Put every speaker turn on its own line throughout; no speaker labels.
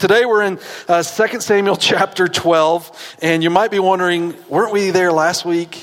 today we're in uh, 2 Samuel chapter 12, and you might be wondering, weren't we there last week?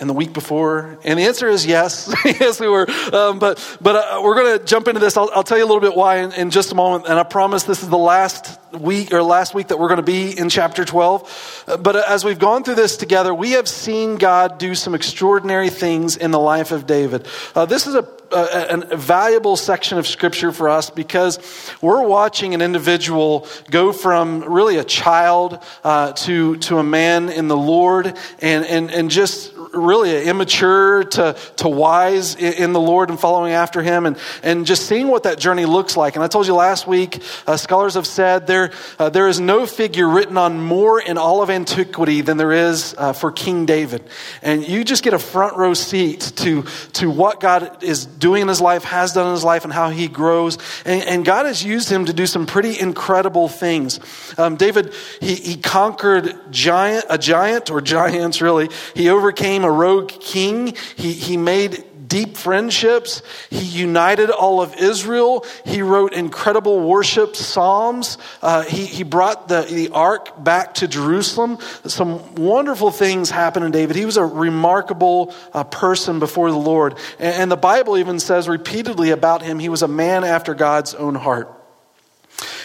and the week before? And the answer is yes. yes, we were. Um, but but uh, we're going to jump into this. I'll, I'll, tell you a little bit why in, in, just a moment. And I promise this is the last week or last week that we're going to be in chapter 12. Uh, but uh, as we've gone through this together, we have seen God do some extraordinary things in the life of David. Uh, this is a a, a, valuable section of scripture for us because we're watching an individual go from really a child uh, to, to a man in the Lord and, and, and just really immature to, to wise in the Lord and following after Him, and, and just seeing what that journey looks like. And I told you last week, uh, scholars have said there, uh, there is no figure written on more in all of antiquity than there is uh, for King David. And you just get a front row seat to, to what God is doing in his life, has done in his life, and how he grows. And, and God has used him to do some pretty incredible things. Um, David, he, he conquered giant, a giant, or giants really. He overcame a rogue king. He, he made deep friendships. He united all of Israel. He wrote incredible worship psalms. Uh, he, he brought the, the ark back to Jerusalem. Some wonderful things happened in David. He was a remarkable uh, person before the Lord. And, and the Bible even says repeatedly about him, he was a man after God's own heart.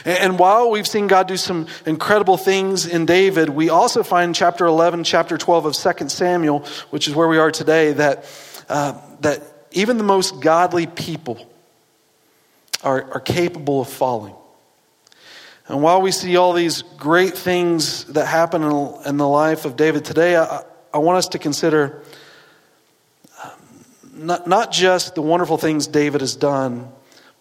And while we've seen God do some incredible things in David, we also find chapter 11, chapter 12 of 2 Samuel, which is where we are today, that, uh, that even the most godly people are, are capable of falling. And while we see all these great things that happen in, in the life of David today, I, I want us to consider um, not, not just the wonderful things David has done,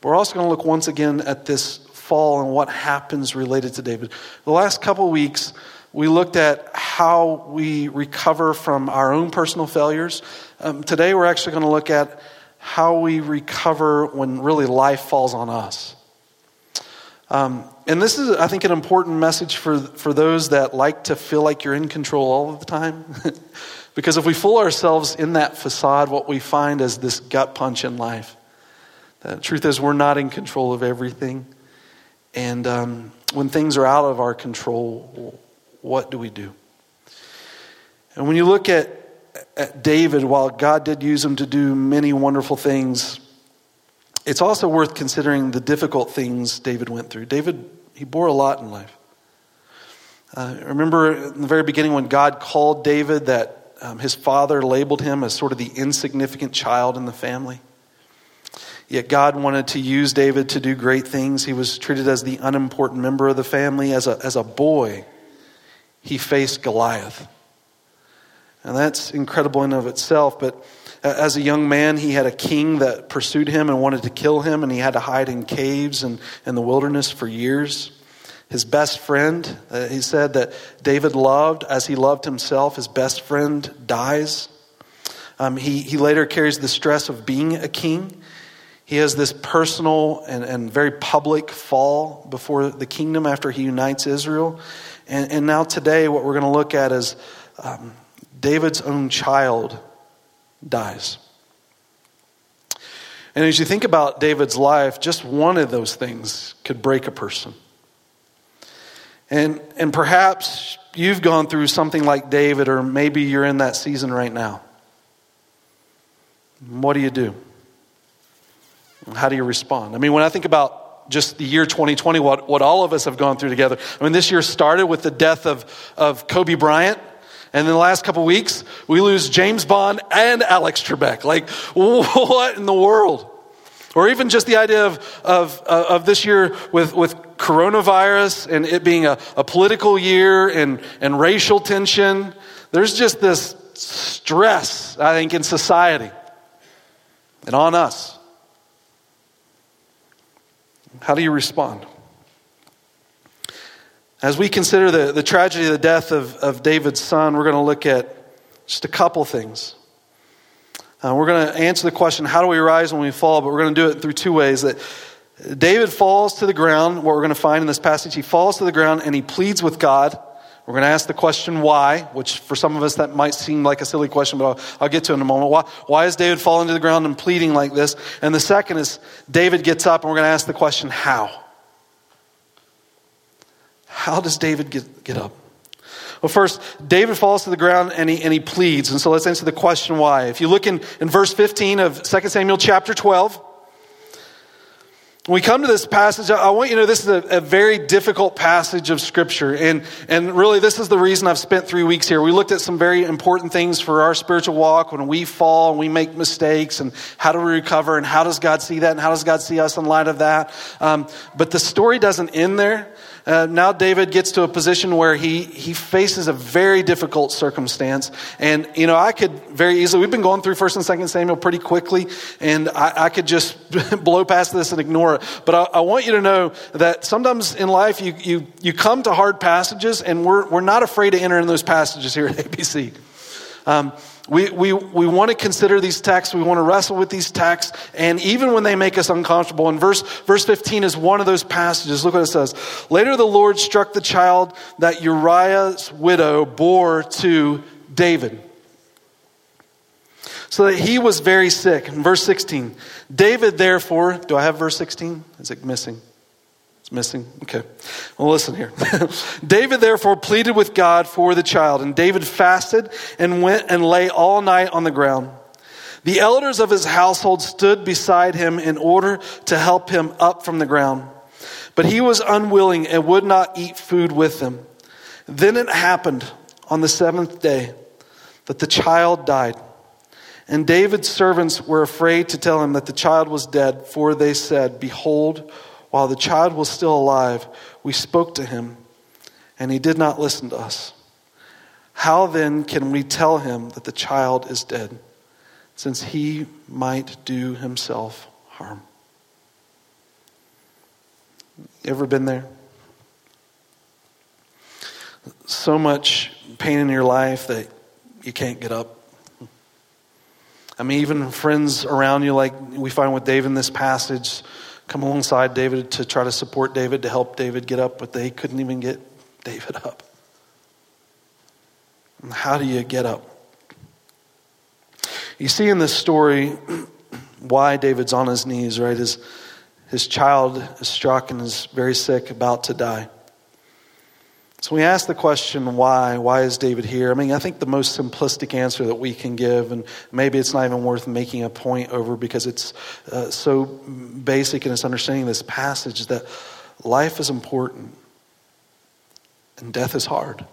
but we're also going to look once again at this fall and what happens related to David. The last couple weeks, we looked at how we recover from our own personal failures. Um, today, we're actually going to look at how we recover when really life falls on us. Um, and this is, I think, an important message for, for those that like to feel like you're in control all of the time. because if we fool ourselves in that facade, what we find is this gut punch in life. The truth is, we're not in control of everything. And um, when things are out of our control, what do we do? And when you look at, at David, while God did use him to do many wonderful things, it's also worth considering the difficult things David went through. David, he bore a lot in life. Uh, remember in the very beginning when God called David that um, his father labeled him as sort of the insignificant child in the family? Yet God wanted to use David to do great things. He was treated as the unimportant member of the family. As a, as a boy, he faced Goliath. And that's incredible in of itself. But as a young man, he had a king that pursued him and wanted to kill him, and he had to hide in caves and in the wilderness for years. His best friend, uh, he said that David loved as he loved himself, his best friend dies. Um, he, he later carries the stress of being a king. He has this personal and, and very public fall before the kingdom after he unites Israel. And, and now, today, what we're going to look at is um, David's own child dies. And as you think about David's life, just one of those things could break a person. And, and perhaps you've gone through something like David, or maybe you're in that season right now. What do you do? How do you respond? I mean, when I think about just the year 2020, what, what all of us have gone through together, I mean, this year started with the death of, of Kobe Bryant. And in the last couple weeks, we lose James Bond and Alex Trebek. Like, what in the world? Or even just the idea of, of, of this year with, with coronavirus and it being a, a political year and, and racial tension. There's just this stress, I think, in society and on us. How do you respond? As we consider the, the tragedy of the death of, of David's son, we're going to look at just a couple things. Uh, we're going to answer the question, how do we rise when we fall? But we're going to do it through two ways. That David falls to the ground, what we're going to find in this passage, he falls to the ground and he pleads with God we're going to ask the question why, which for some of us that might seem like a silly question, but I'll, I'll get to in a moment. Why, why is David falling to the ground and pleading like this? And the second is David gets up and we're going to ask the question how. how does David get, get up? Well, first, David falls to the ground and he, and he pleads. And so let's answer the question why. If you look in, in verse 15 of 2 Samuel chapter 12, when we come to this passage, I want you to know this is a, a, very difficult passage of Scripture. And, and really, this is the reason I've spent three weeks here. We looked at some very important things for our spiritual walk when we fall and we make mistakes, and how do we recover, and how does God see that, and how does God see us in light of that. Um, but the story doesn't end there. Uh, now David gets to a position where he, he faces a very difficult circumstance. And, you know, I could very easily, we've been going through 1st and 2nd Samuel pretty quickly, and I, I could just blow past this and ignore it. But I, I, want you to know that sometimes in life you, you, you come to hard passages, and we're, we're not afraid to enter in those passages here at ABC. Um, we, we, we want to consider these texts. We want to wrestle with these texts. And even when they make us uncomfortable, and verse, verse 15 is one of those passages. Look what it says. Later the Lord struck the child that Uriah's widow bore to David. So that he was very sick. In verse 16, David therefore, do I have verse 16? Is it missing? Missing? Okay. Well, listen here. David therefore pleaded with God for the child, and David fasted and went and lay all night on the ground. The elders of his household stood beside him in order to help him up from the ground. But he was unwilling and would not eat food with them. Then it happened on the seventh day that the child died. And David's servants were afraid to tell him that the child was dead, for they said, Behold, while the child was still alive, we spoke to him, and he did not listen to us. How then can we tell him that the child is dead, since he might do himself harm? You ever been there? So much pain in your life that you can't get up. I mean, even friends around you, like we find with David in this passage, come alongside David to try to support David, to help David get up, but they couldn't even get David up. And how do you get up? You see in this story why David's on his knees, right? His, his child is struck and is very sick, about to die. So we ask the question, why? Why is David here? I mean, I think the most simplistic answer that we can give, and maybe it's not even worth making a point over because it's uh, so basic in its understanding this passage that life is important and death is hard.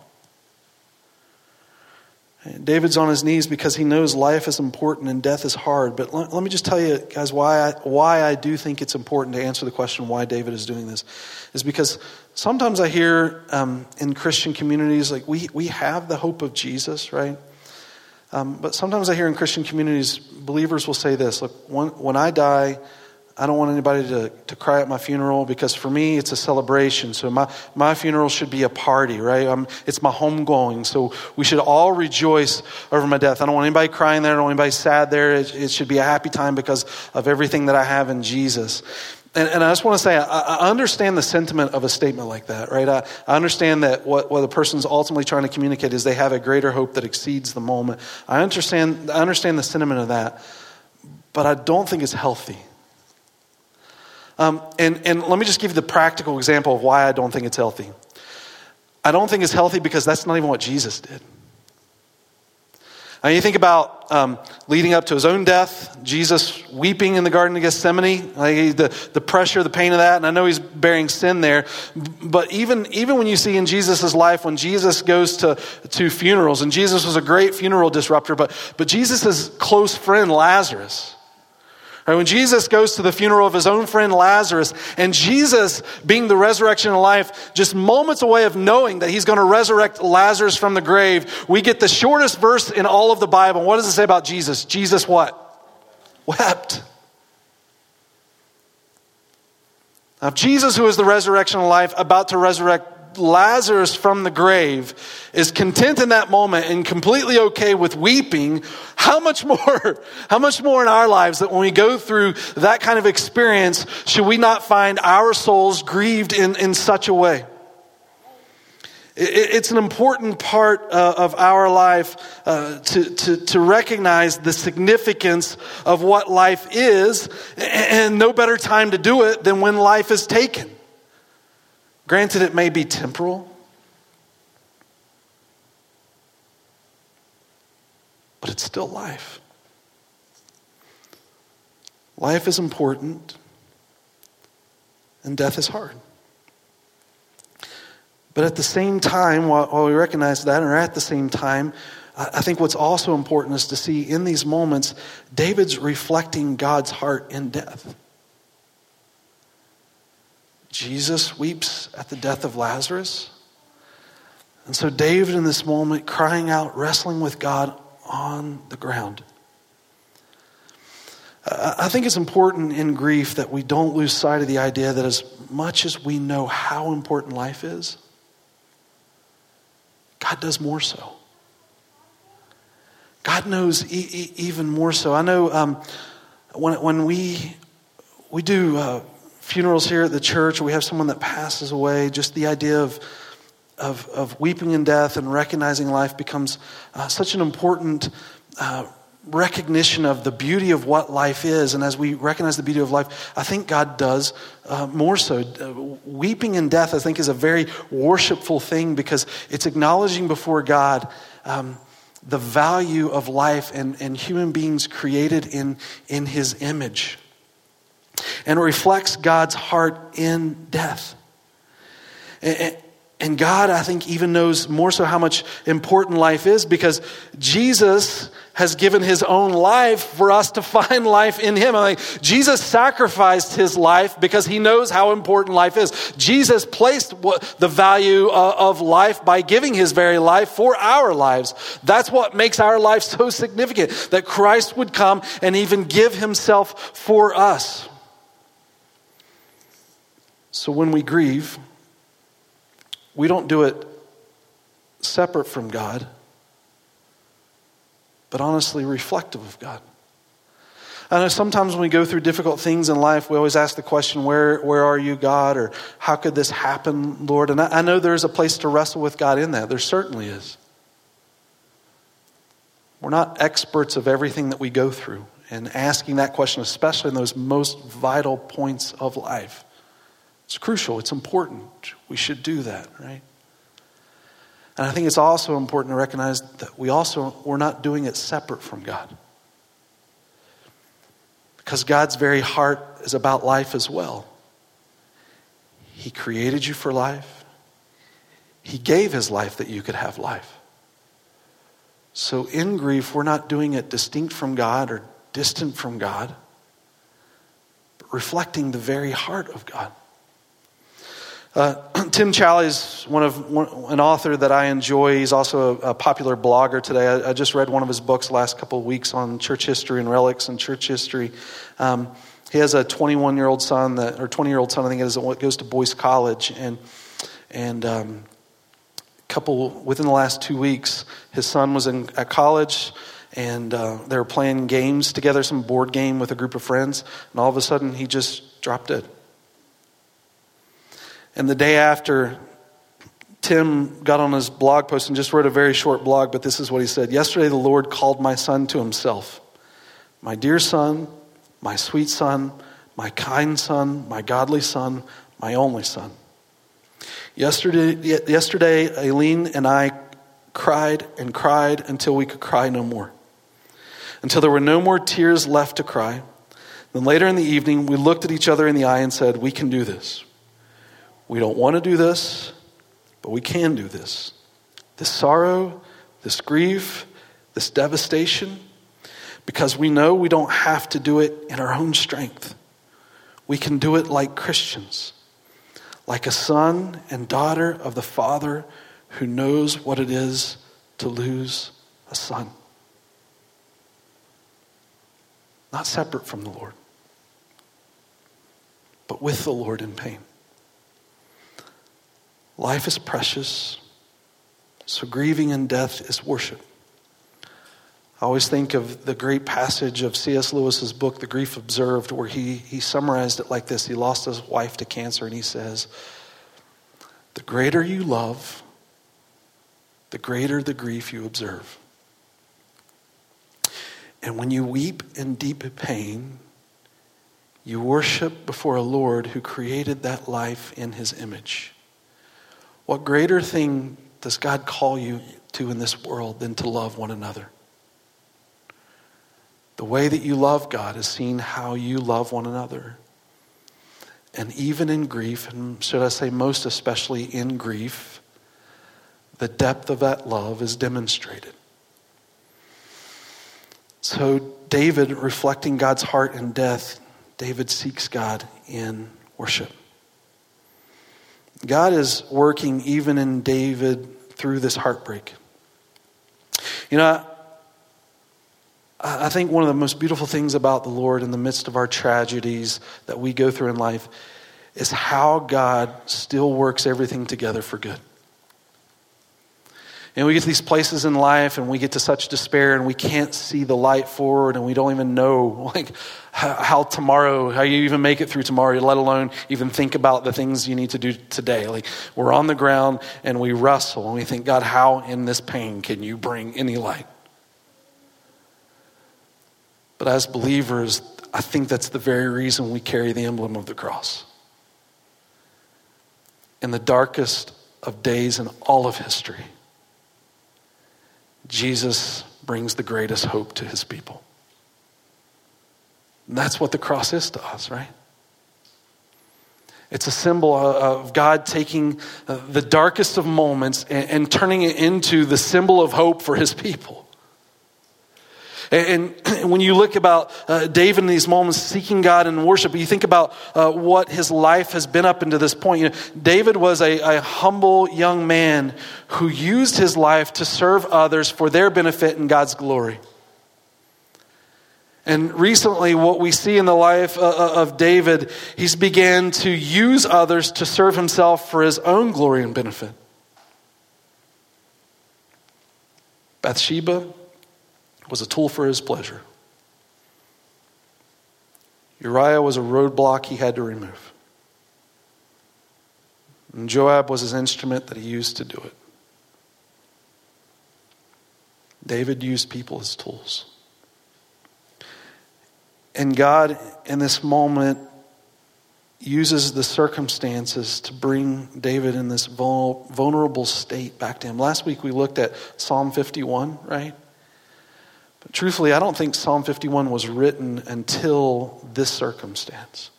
David's on his knees because he knows life is important and death is hard. But let, let, me just tell you, guys, why I, why I do think it's important to answer the question why David is doing this is because sometimes I hear um, in Christian communities, like, we, we have the hope of Jesus, right? Um, but sometimes I hear in Christian communities, believers will say this look, when, when I die, I don't want anybody to, to cry at my funeral because for me it's a celebration. So my, my funeral should be a party, right? Um, it's my homegoing. So we should all rejoice over my death. I don't want anybody crying there. I don't want anybody sad there. It, it should be a happy time because of everything that I have in Jesus. And, and I just want to say, I, I, understand the sentiment of a statement like that, right? I, I understand that what, what the person's ultimately trying to communicate is they have a greater hope that exceeds the moment. I understand, I understand the sentiment of that, but I don't think it's healthy. Um, and, and let me just give you the practical example of why I don't think it's healthy. I don't think it's healthy because that's not even what Jesus did. And you think about um, leading up to his own death, Jesus weeping in the Garden of Gethsemane, like the, the pressure, the pain of that, and I know he's bearing sin there. But even, even when you see in Jesus' life, when Jesus goes to, to funerals, and Jesus was a great funeral disruptor, but, but Jesus' close friend, Lazarus, Right, when Jesus goes to the funeral of his own friend Lazarus, and Jesus, being the resurrection and life, just moments away of knowing that he's going to resurrect Lazarus from the grave, we get the shortest verse in all of the Bible. What does it say about Jesus? Jesus what? Wept. Now, Jesus, who is the resurrection and life, about to resurrect Lazarus from the grave is content in that moment and completely okay with weeping, how much more, how much more in our lives that when we go through that kind of experience, should we not find our souls grieved in, in such a way? It's an important part uh, of our life uh, to, to, to recognize the significance of what life is, and no better time to do it than when life is taken. Granted, it may be temporal, but it's still life. Life is important, and death is hard. But at the same time, while, we recognize that, or at the same time, I think what's also important is to see in these moments, David's reflecting God's heart in death. Jesus weeps at the death of Lazarus. And so, David, in this moment, crying out, wrestling with God on the ground. I think it's important in grief that we don't lose sight of the idea that as much as we know how important life is, God does more so. God knows e- e- even more so. I know um, when, when we, we do uh, funerals here at the church, we have someone that passes away, just the idea of, of, of weeping in death and recognizing life becomes uh, such an important uh, recognition of the beauty of what life is. And as we recognize the beauty of life, I think God does uh, more so. Uh, weeping in death, I think, is a very worshipful thing because it's acknowledging before God. Um, the value of life and, and human beings created in, in his image. And reflects God's heart in death. And, God, I think, even knows more so how much important life is because Jesus has given his own life for us to find life in him. I mean, Jesus sacrificed his life because he knows how important life is. Jesus placed the value of life by giving his very life for our lives. That's what makes our life so significant that Christ would come and even give himself for us. So when we grieve, we don't do it separate from God but honestly reflective of God. I know sometimes when we go through difficult things in life, we always ask the question, Where, where are you, God? or How could this happen, Lord? And I, I know there's a place to wrestle with God in that. There certainly is. We're not experts of everything that we go through. And asking that question, especially in those most vital points of life, it's crucial. It's important. We should do that, right? And I think it's also important to recognize that we also, we're not doing it separate from God. Because God's very heart is about life as well. He created you for life, He gave His life that you could have life. So in grief, we're not doing it distinct from God or distant from God, but reflecting the very heart of God. Uh, Tim Challies is one of one, an author that I enjoy. He's also a, a popular blogger today. I, I, just read one of his books last couple of weeks on church history and relics and church history. Um, he has a 21 year old son that, or 20 year old son, I think it is, that goes to Boyce College, and and um, couple within the last two weeks, his son was in at college and uh, they were playing games together, some board game with a group of friends, and all of a sudden he just dropped dead. And the day after, Tim got on his blog post and just wrote a very short blog, but this is what he said Yesterday, the Lord called my son to himself. My dear son, my sweet son, my kind son, my godly son, my only son. Yesterday, yesterday Aileen and I cried and cried until we could cry no more, until there were no more tears left to cry. Then later in the evening, we looked at each other in the eye and said, We can do this. We don't want to do this, but we can do this. This sorrow, this grief, this devastation, because we know we don't have to do it in our own strength. We can do it like Christians, like a son and daughter of the Father who knows what it is to lose a son. Not separate from the Lord, but with the Lord in pain. Life is precious, so grieving in death is worship. I always think of the great passage of C.S. Lewis's book, The Grief Observed, where he, he summarized it like this. He lost his wife to cancer, and he says, The greater you love, the greater the grief you observe. And when you weep in deep pain, you worship before a Lord who created that life in his image. What greater thing does God call you to in this world than to love one another? The way that you love God is seeing how you love one another. And even in grief, and should I say most especially in grief, the depth of that love is demonstrated. So, David, reflecting God's heart in death, David seeks God in worship. God is working even in David through this heartbreak. You know, I think one of the most beautiful things about the Lord in the midst of our tragedies that we go through in life is how God still works everything together for good. And we get to these places in life and we get to such despair and we can't see the light forward and we don't even know like how, tomorrow, how you even make it through tomorrow, let alone even think about the things you need to do today. Like we're on the ground and we wrestle and we think, God, how in this pain can you bring any light? But as believers, I think that's the very reason we carry the emblem of the cross. In the darkest of days in all of history, Jesus brings the greatest hope to his people. And that's what the cross is to us, right? It's a symbol of God taking uh, the darkest of moments and, turning it into the symbol of hope for his people. And, when you look about uh, David in these moments seeking God in worship, you think about uh, what his life has been up into this point. You know, David was a, a humble young man who used his life to serve others for their benefit and God's glory. And recently, what we see in the life uh, uh, of David, he's began to use others to serve himself for his own glory and benefit. Bathsheba was a tool for his pleasure. Uriah was a roadblock he had to remove. And Joab was his instrument that he used to do it. David used people as tools. And God, in this moment, uses the circumstances to bring David in this vulnerable state back to him. Last week we looked at Psalm 51, right? But truthfully, I don't think Psalm 51 was written until this circumstance.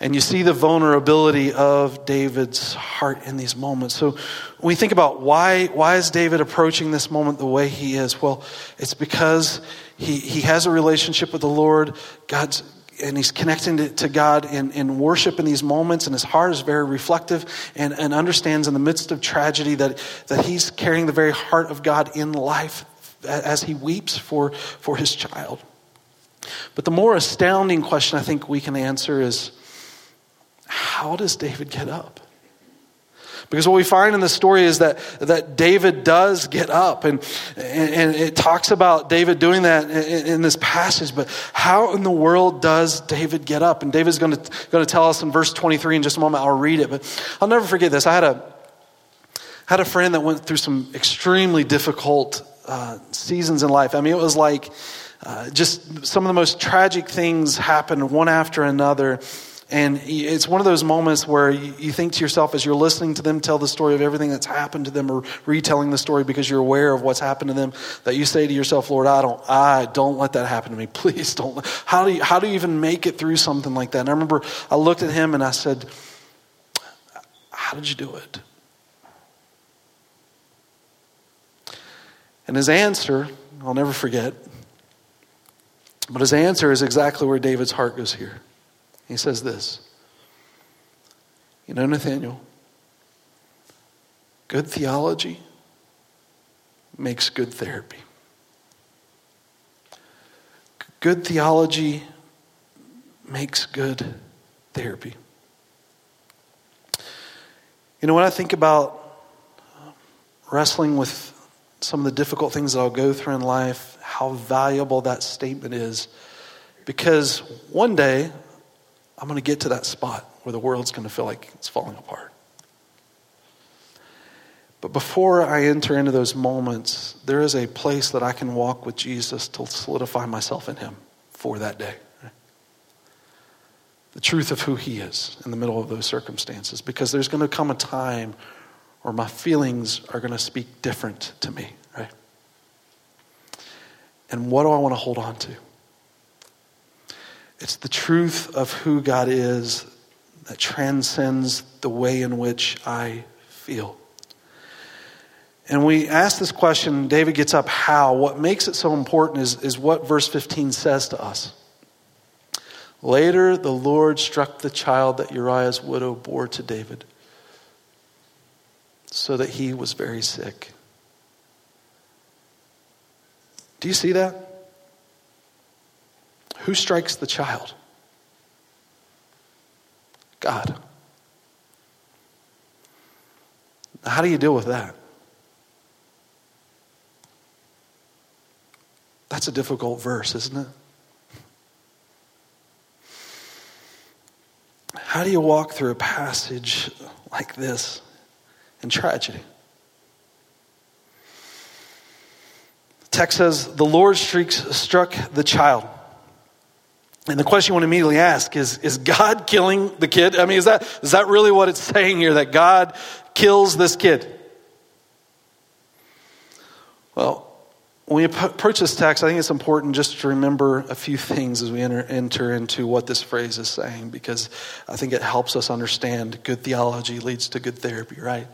And you see the vulnerability of David's heart in these moments. So when we think about why, why is David approaching this moment the way he is? Well, it's because he, he has a relationship with the Lord. God's, and he's connecting to, to God in, in worship in these moments, and his heart is very reflective and, and understands in the midst of tragedy that, that he's carrying the very heart of God in life as he weeps for, for his child. But the more astounding question I think we can answer is how does David get up? Because what we find in the story is that, that David does get up, and, and, it talks about David doing that in, in, this passage. But how in the world does David get up? And David's going to, going to tell us in verse 23 in just a moment. I'll read it, but I'll never forget this. I had a, had a friend that went through some extremely difficult uh, seasons in life. I mean, it was like uh, just some of the most tragic things happened one after another. And it's one of those moments where you think to yourself as you're listening to them tell the story of everything that's happened to them or retelling the story because you're aware of what's happened to them that you say to yourself, Lord, I don't, I don't let that happen to me. Please don't. How do you, how do you even make it through something like that? And I remember I looked at him and I said, how did you do it? And his answer, I'll never forget, but his answer is exactly where David's heart goes here. He says this You know, Nathaniel, good theology makes good therapy. Good theology makes good therapy. You know, when I think about wrestling with some of the difficult things that I'll go through in life, how valuable that statement is. Because one day, I'm going to get to that spot where the world's going to feel like it's falling apart. But before I enter into those moments, there is a place that I can walk with Jesus to solidify myself in Him for that day. the truth of who He is in the middle of those circumstances because there's going to come a time where my feelings are going to speak different to me, right? And what do I want to hold on to? It's the truth of who God is that transcends the way in which I feel. And we ask this question, David gets up, how? What makes it so important is, is what verse 15 says to us. Later, the Lord struck the child that Uriah's widow bore to David, so that he was very sick. Do you see that? Who strikes the child? God. How do you deal with that? That's a difficult verse, isn't it? How do you walk through a passage like this in tragedy? The text says, The Lord streaks struck the child. And the question you want to immediately ask is Is God killing the kid? I mean, is that, is that really what it's saying here, that God kills this kid? Well, when we approach this text, I think it's important just to remember a few things as we enter, enter into what this phrase is saying, because I think it helps us understand good theology leads to good therapy, right?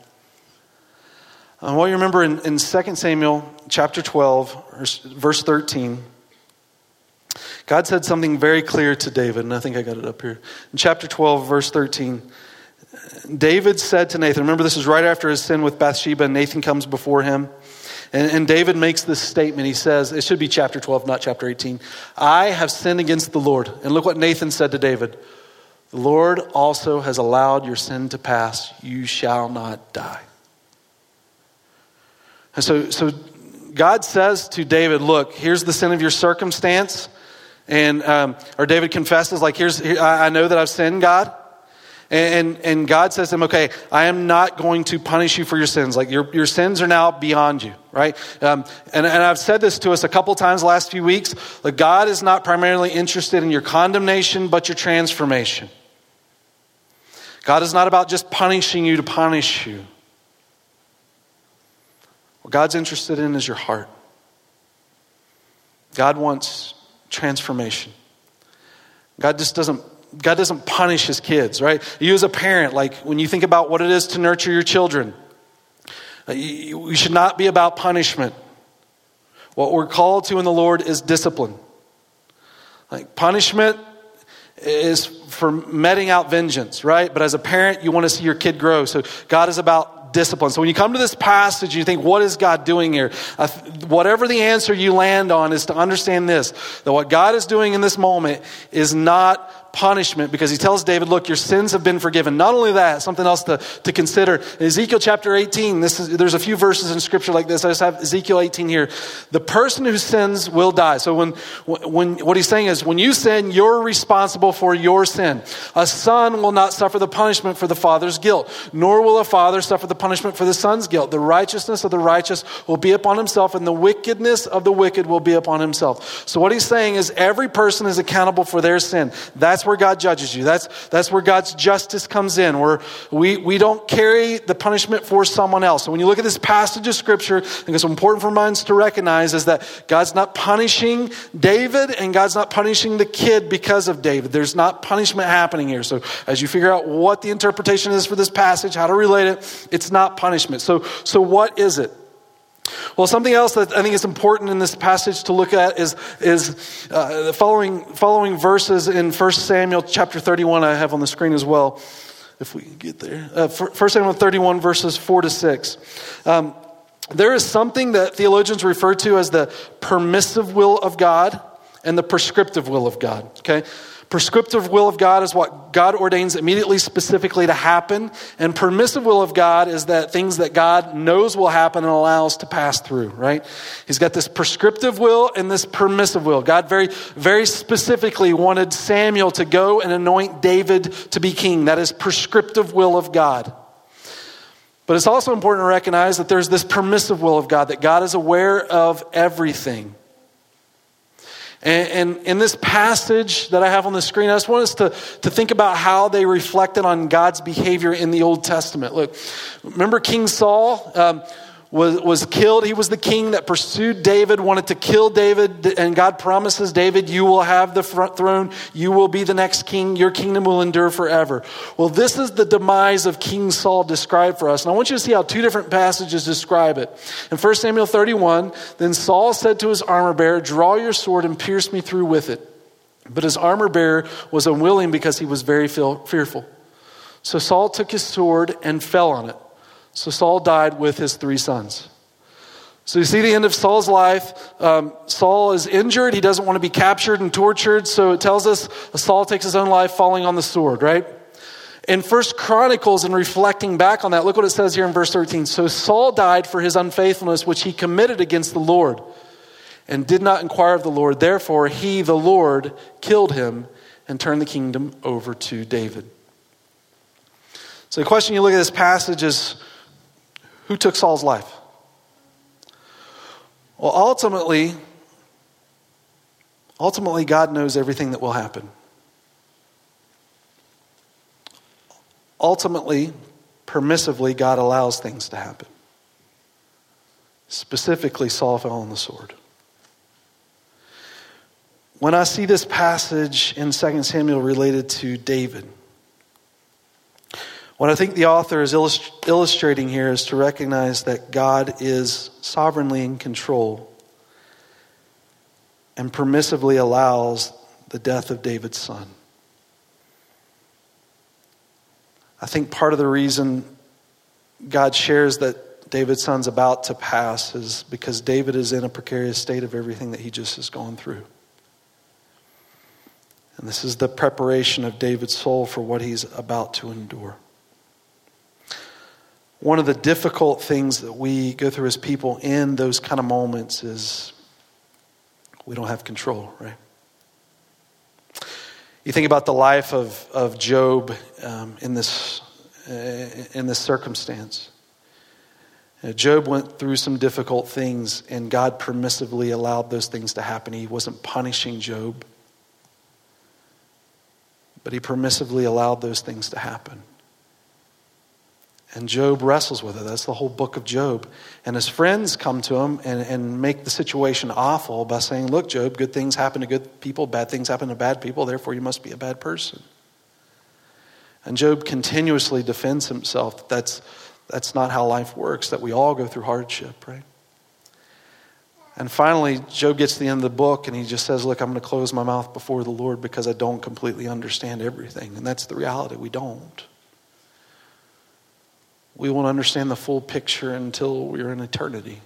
Um, well, you remember in, in 2 Samuel chapter 12, verse 13, God said something very clear to David, and I think I got it up here. In chapter 12, verse 13, David said to Nathan, remember this is right after his sin with Bathsheba, and Nathan comes before him. And, and, David makes this statement. He says, it should be chapter 12, not chapter 18. I have sinned against the Lord. And look what Nathan said to David The Lord also has allowed your sin to pass. You shall not die. And so, so God says to David, Look, here's the sin of your circumstance. And, um, or David confesses, like, here's, here, I know that I've sinned, God. And, and God says to him, okay, I am not going to punish you for your sins. Like your, your sins are now beyond you, right? Um, and, and I've said this to us a couple times last few weeks. Like God is not primarily interested in your condemnation, but your transformation. God is not about just punishing you to punish you. What God's interested in is your heart. God wants transformation. God just doesn't God doesn't punish his kids, right? You as a parent, like when you think about what it is to nurture your children, uh, you, should not be about punishment. What we're called to in the Lord is discipline. Like punishment is for meting out vengeance, right? But as a parent, you want to see your kid grow. So God is about discipline. So when you come to this passage, you think, what is God doing here? Uh, whatever the answer you land on is to understand this that what God is doing in this moment is not punishment because he tells David, Look, your sins have been forgiven. Not only that, something else to, to consider. Ezekiel chapter 18, this is, there's a few verses in scripture like this. I just have Ezekiel 18 here. The person who sins will die. So when, when what he's saying is, when you sin, you're responsible for your sin. A son will not suffer the punishment for the father's guilt, nor will a father suffer the punishment for the son's guilt. The righteousness of the righteous will be upon himself, and the wickedness of the wicked will be upon himself. So what he's saying is, every person is accountable for their sin. That's where God judges you. That's, that's where God's justice comes in, where we, we don't carry the punishment for someone else. So when you look at this passage of Scripture, I think it's important for minds to recognize is that God's not punishing David and God's not punishing the kid because of David. There's not punishment happening here. So as you figure out what the interpretation is for this passage, how to relate it, it's not punishment. So, so what is it? Well, something else that I think is important in this passage to look at is, is uh, the following, following verses in 1 Samuel chapter 31, I have on the screen as well, if we can get there. Uh, 1 Samuel 31, verses 4 to 6. Um, there is something that theologians refer to as the permissive will of God and the prescriptive will of God. Okay? Prescriptive will of God is what God ordains immediately, specifically to happen. And permissive will of God is that things that God knows will happen and allows to pass through, right? He's got this prescriptive will and this permissive will. God very, very specifically wanted Samuel to go and anoint David to be king. That is prescriptive will of God. But it's also important to recognize that there's this permissive will of God, that God is aware of everything. And, and in this passage that I have on the screen, I just want us to, to think about how they reflected on God's behavior in the Old Testament. Look, remember King Saul? Um, was, was killed. He was the king that pursued David, wanted to kill David, and God promises David, You will have the throne. You will be the next king. Your kingdom will endure forever. Well, this is the demise of King Saul described for us. And I want you to see how two different passages describe it. In 1 Samuel 31, then Saul said to his armor bearer, Draw your sword and pierce me through with it. But his armor bearer was unwilling because he was very fearful. So Saul took his sword and fell on it. So Saul died with his three sons. So you see the end of Saul's life. Um, Saul is injured. He doesn't want to be captured and tortured. So it tells us Saul takes his own life falling on the sword, right? In First Chronicles, and reflecting back on that, look what it says here in verse 13. So Saul died for his unfaithfulness, which he committed against the Lord, and did not inquire of the Lord. Therefore, he, the Lord, killed him and turned the kingdom over to David. So the question you look at this passage is who took Saul's life? Well, ultimately, ultimately, God knows everything that will happen. Ultimately, permissively, God allows things to happen. Specifically, Saul fell on the sword. When I see this passage in 2 Samuel related to David, what I think the author is illustrating here is to recognize that God is sovereignly in control and permissively allows the death of David's son. I think part of the reason God shares that David's son's about to pass is because David is in a precarious state of everything that he just has gone through. And this is the preparation of David's soul for what he's about to endure. One of the difficult things that we go through as people in those kind of moments is we don't have control, right? You think about the life of, of Job um, in, this, uh, in this circumstance. Uh, Job went through some difficult things, and God permissively allowed those things to happen. He wasn't punishing Job, but he permissively allowed those things to happen. And Job wrestles with it. That's the whole book of Job. And his friends come to him and, and make the situation awful by saying, Look, Job, good things happen to good people, bad things happen to bad people, therefore you must be a bad person. And Job continuously defends himself that that's, that's not how life works, that we all go through hardship, right? And finally, Job gets to the end of the book and he just says, Look, I'm going to close my mouth before the Lord because I don't completely understand everything. And that's the reality. We don't. We won't understand the full picture until we're in eternity.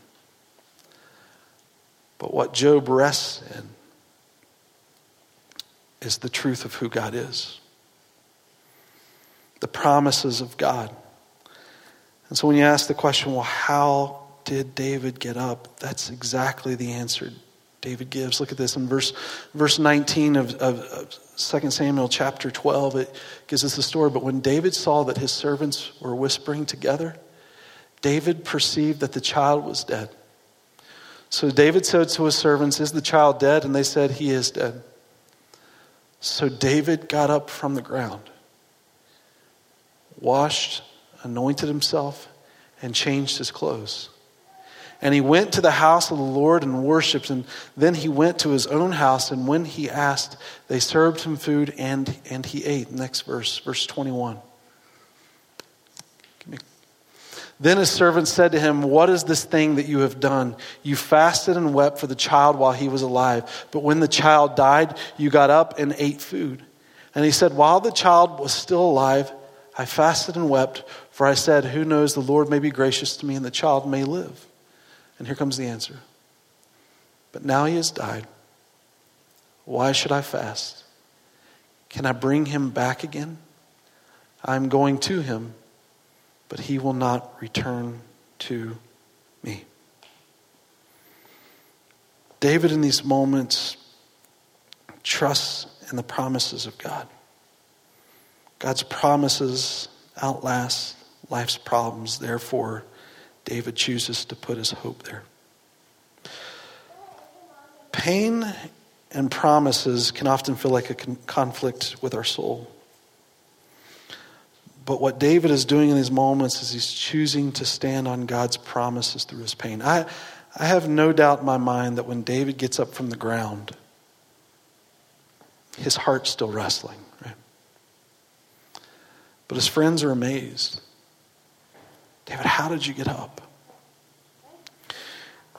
But what Job rests in is the truth of who God is, the promises of God. And so when you ask the question, well, how did David get up? That's exactly the answer David gives. Look at this in verse, verse 19 of, of, of 2 Samuel chapter 12. It gives us the story. But when David saw that his servants were whispering together, David perceived that the child was dead. So David said to his servants, Is the child dead? And they said, He is dead. So David got up from the ground, washed, anointed himself, and changed his clothes. And he went to the house of the Lord and worshiped. And then he went to his own house. And when he asked, they served him food and, and he ate. Next verse, verse 21. Then his servant said to him, What is this thing that you have done? You fasted and wept for the child while he was alive. But when the child died, you got up and ate food. And he said, While the child was still alive, I fasted and wept, for I said, Who knows, the Lord may be gracious to me and the child may live. And here comes the answer. But now he has died. Why should I fast? Can I bring him back again? I'm going to him, but he will not return to me. David, in these moments, trusts in the promises of God. God's promises outlast life's problems. Therefore, David chooses to put his hope there. Pain and promises can often feel like a con- conflict with our soul. But what David is doing in these moments is he's choosing to stand on God's promises through his pain. I, I have no doubt in my mind that when David gets up from the ground, his heart's still wrestling, right? But his friends are amazed. David, how did you get up?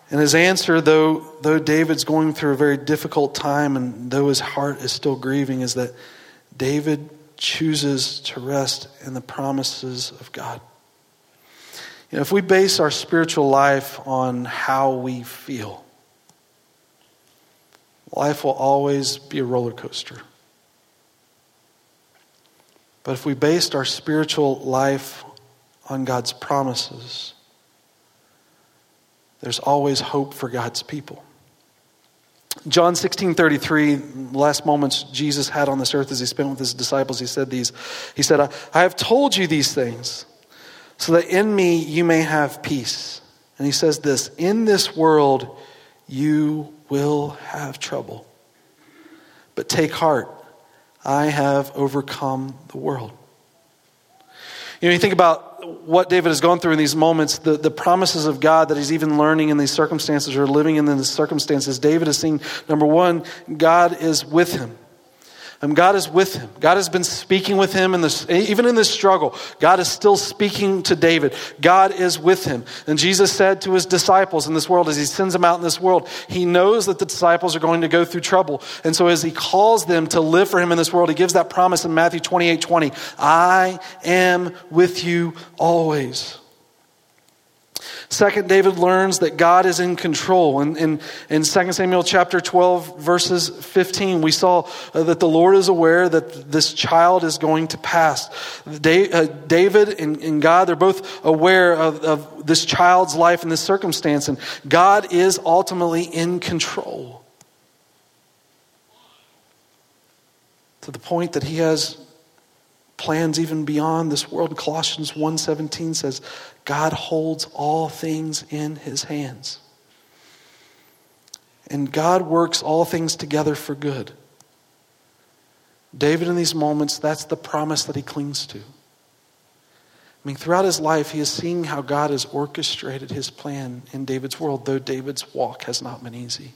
And his answer, though, though David's going through a very difficult time and though his heart is still grieving, is that David chooses to rest in the promises of God. You know, if we base our spiritual life on how we feel, life will always be a roller coaster. But if we based our spiritual life on God's promises, there's always hope for God's people. John 16 33, last moments Jesus had on this earth as he spent with his disciples, he said these. He said, I, I have told you these things so that in me you may have peace. And he says this In this world you will have trouble. But take heart, I have overcome the world. You know, you think about what David has gone through in these moments, the, the promises of God that he's even learning in these circumstances or living in these circumstances, David is seeing number one, God is with him. And God is with him. God has been speaking with him in this, even in this struggle. God is still speaking to David. God is with him. And Jesus said to his disciples in this world, as he sends them out in this world, he knows that the disciples are going to go through trouble. And so as he calls them to live for him in this world, he gives that promise in Matthew 28 20. I am with you always. Second, David learns that God is in control. In, in, in 2 Samuel chapter 12, verses 15, we saw uh, that the Lord is aware that this child is going to pass. Uh, David and, God, they're both aware of, of this child's life and this circumstance, and God is ultimately in control. To the point that he has plans even beyond this world. Colossians 1:17 says, God holds all things in his hands. And God works all things together for good. David, in these moments, that's the promise that he clings to. I mean, throughout his life, he is seeing how God has orchestrated his plan in David's world, though David's walk has not been easy.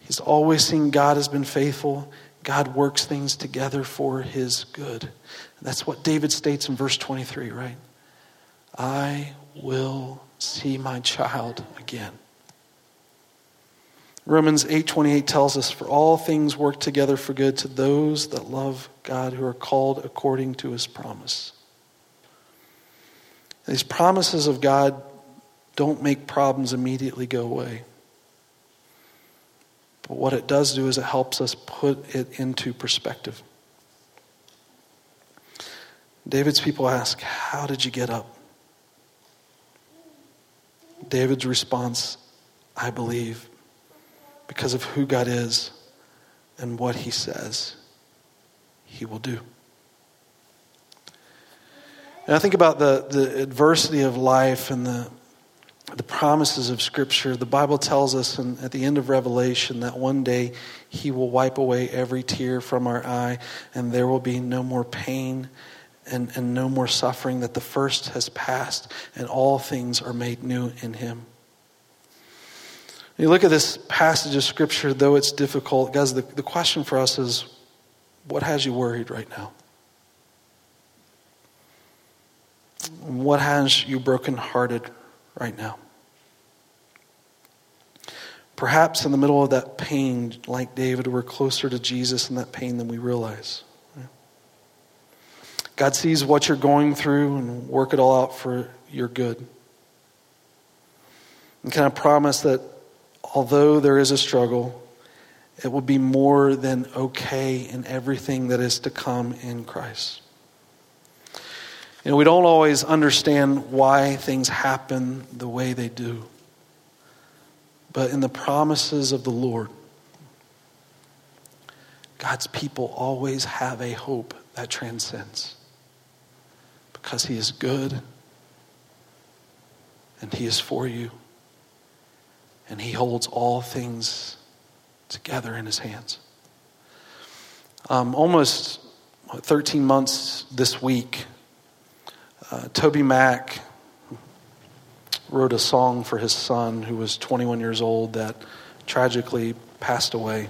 He's always seen God has been faithful God works things together for his good. That's what David states in verse 23, right? I will see my child again. Romans 8:28 tells us for all things work together for good to those that love God who are called according to his promise. These promises of God don't make problems immediately go away. But what it does do is it helps us put it into perspective. David's people ask, How did you get up? David's response, I believe, because of who God is and what he says he will do. And I think about the, the adversity of life and the the promises of Scripture, the Bible tells us in, at the end of Revelation that one day He will wipe away every tear from our eye, and there will be no more pain and, and no more suffering, that the first has passed, and all things are made new in Him. When you look at this passage of Scripture, though it's difficult, guys, the, the question for us is what has you worried right now? What has you brokenhearted right now. Perhaps in the middle of that pain, like David, we're closer to Jesus in that pain than we realize. God sees what you're going through and work it all out for your good. And can I promise that although there is a struggle, it will be more than okay in everything that is to come in Christ. You know, we don't always understand why things happen the way they do. But in the promises of the Lord, God's people always have a hope that transcends. Because He is good and He is for you and He holds all things together in his hands. Um, almost 13 months this week, uh, TobyMac wrote a song for his son who was 21 years old that tragically passed away.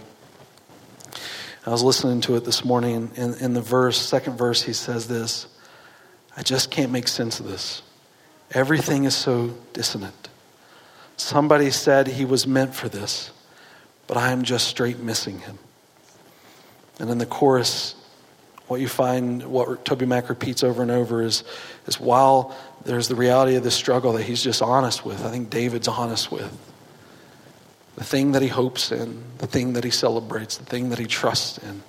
I was listening to it this morning. In, in the verse, second verse, he says this I just can't make sense of this. Everything is so dissonant. Somebody said he was meant for this, but I am just straight missing him. And in the chorus, what you find, what TobyMac repeats over and over is, is while there's the reality of the struggle that he's just honest with, I think David's honest with. The thing that he hopes in, the thing that he celebrates, the thing that he trusts in.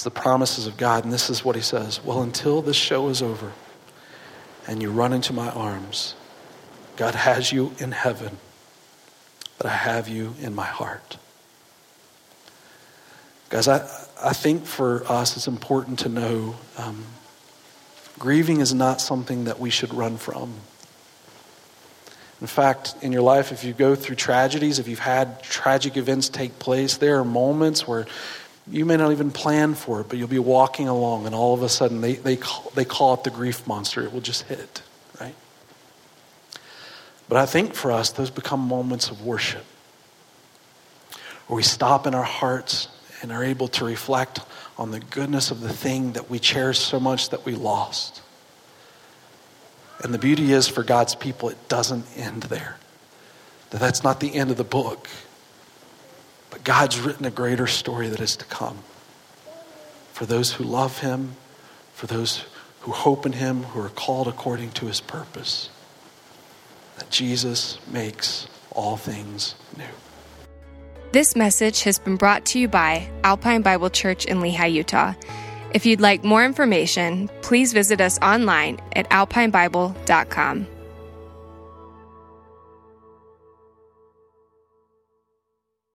It's the promises of God. And this is what he says Well, until this show is over and you run into my arms, God has you in heaven, but I have you in my heart. Guys, I, I think for us it's important to know um, grieving is not something that we should run from. In fact, in your life, if you go through tragedies, if you've had tragic events take place, there are moments where you may not even plan for it, but you'll be walking along and all of a sudden they, they, call, they call it the grief monster. It will just hit, right? But I think for us, those become moments of worship where we stop in our hearts and are able to reflect on the goodness of the thing that we cherish so much that we lost. And the beauty is for God's people, it doesn't end there. That that's not the end of the book. But God's written a greater story that is to come. For those who love him, for those who hope in him, who are called according to his purpose. That Jesus makes all things new.
This message has been brought to you by Alpine Bible Church in Lehi, Utah. If you'd like more information, please visit us online at alpinebible.com.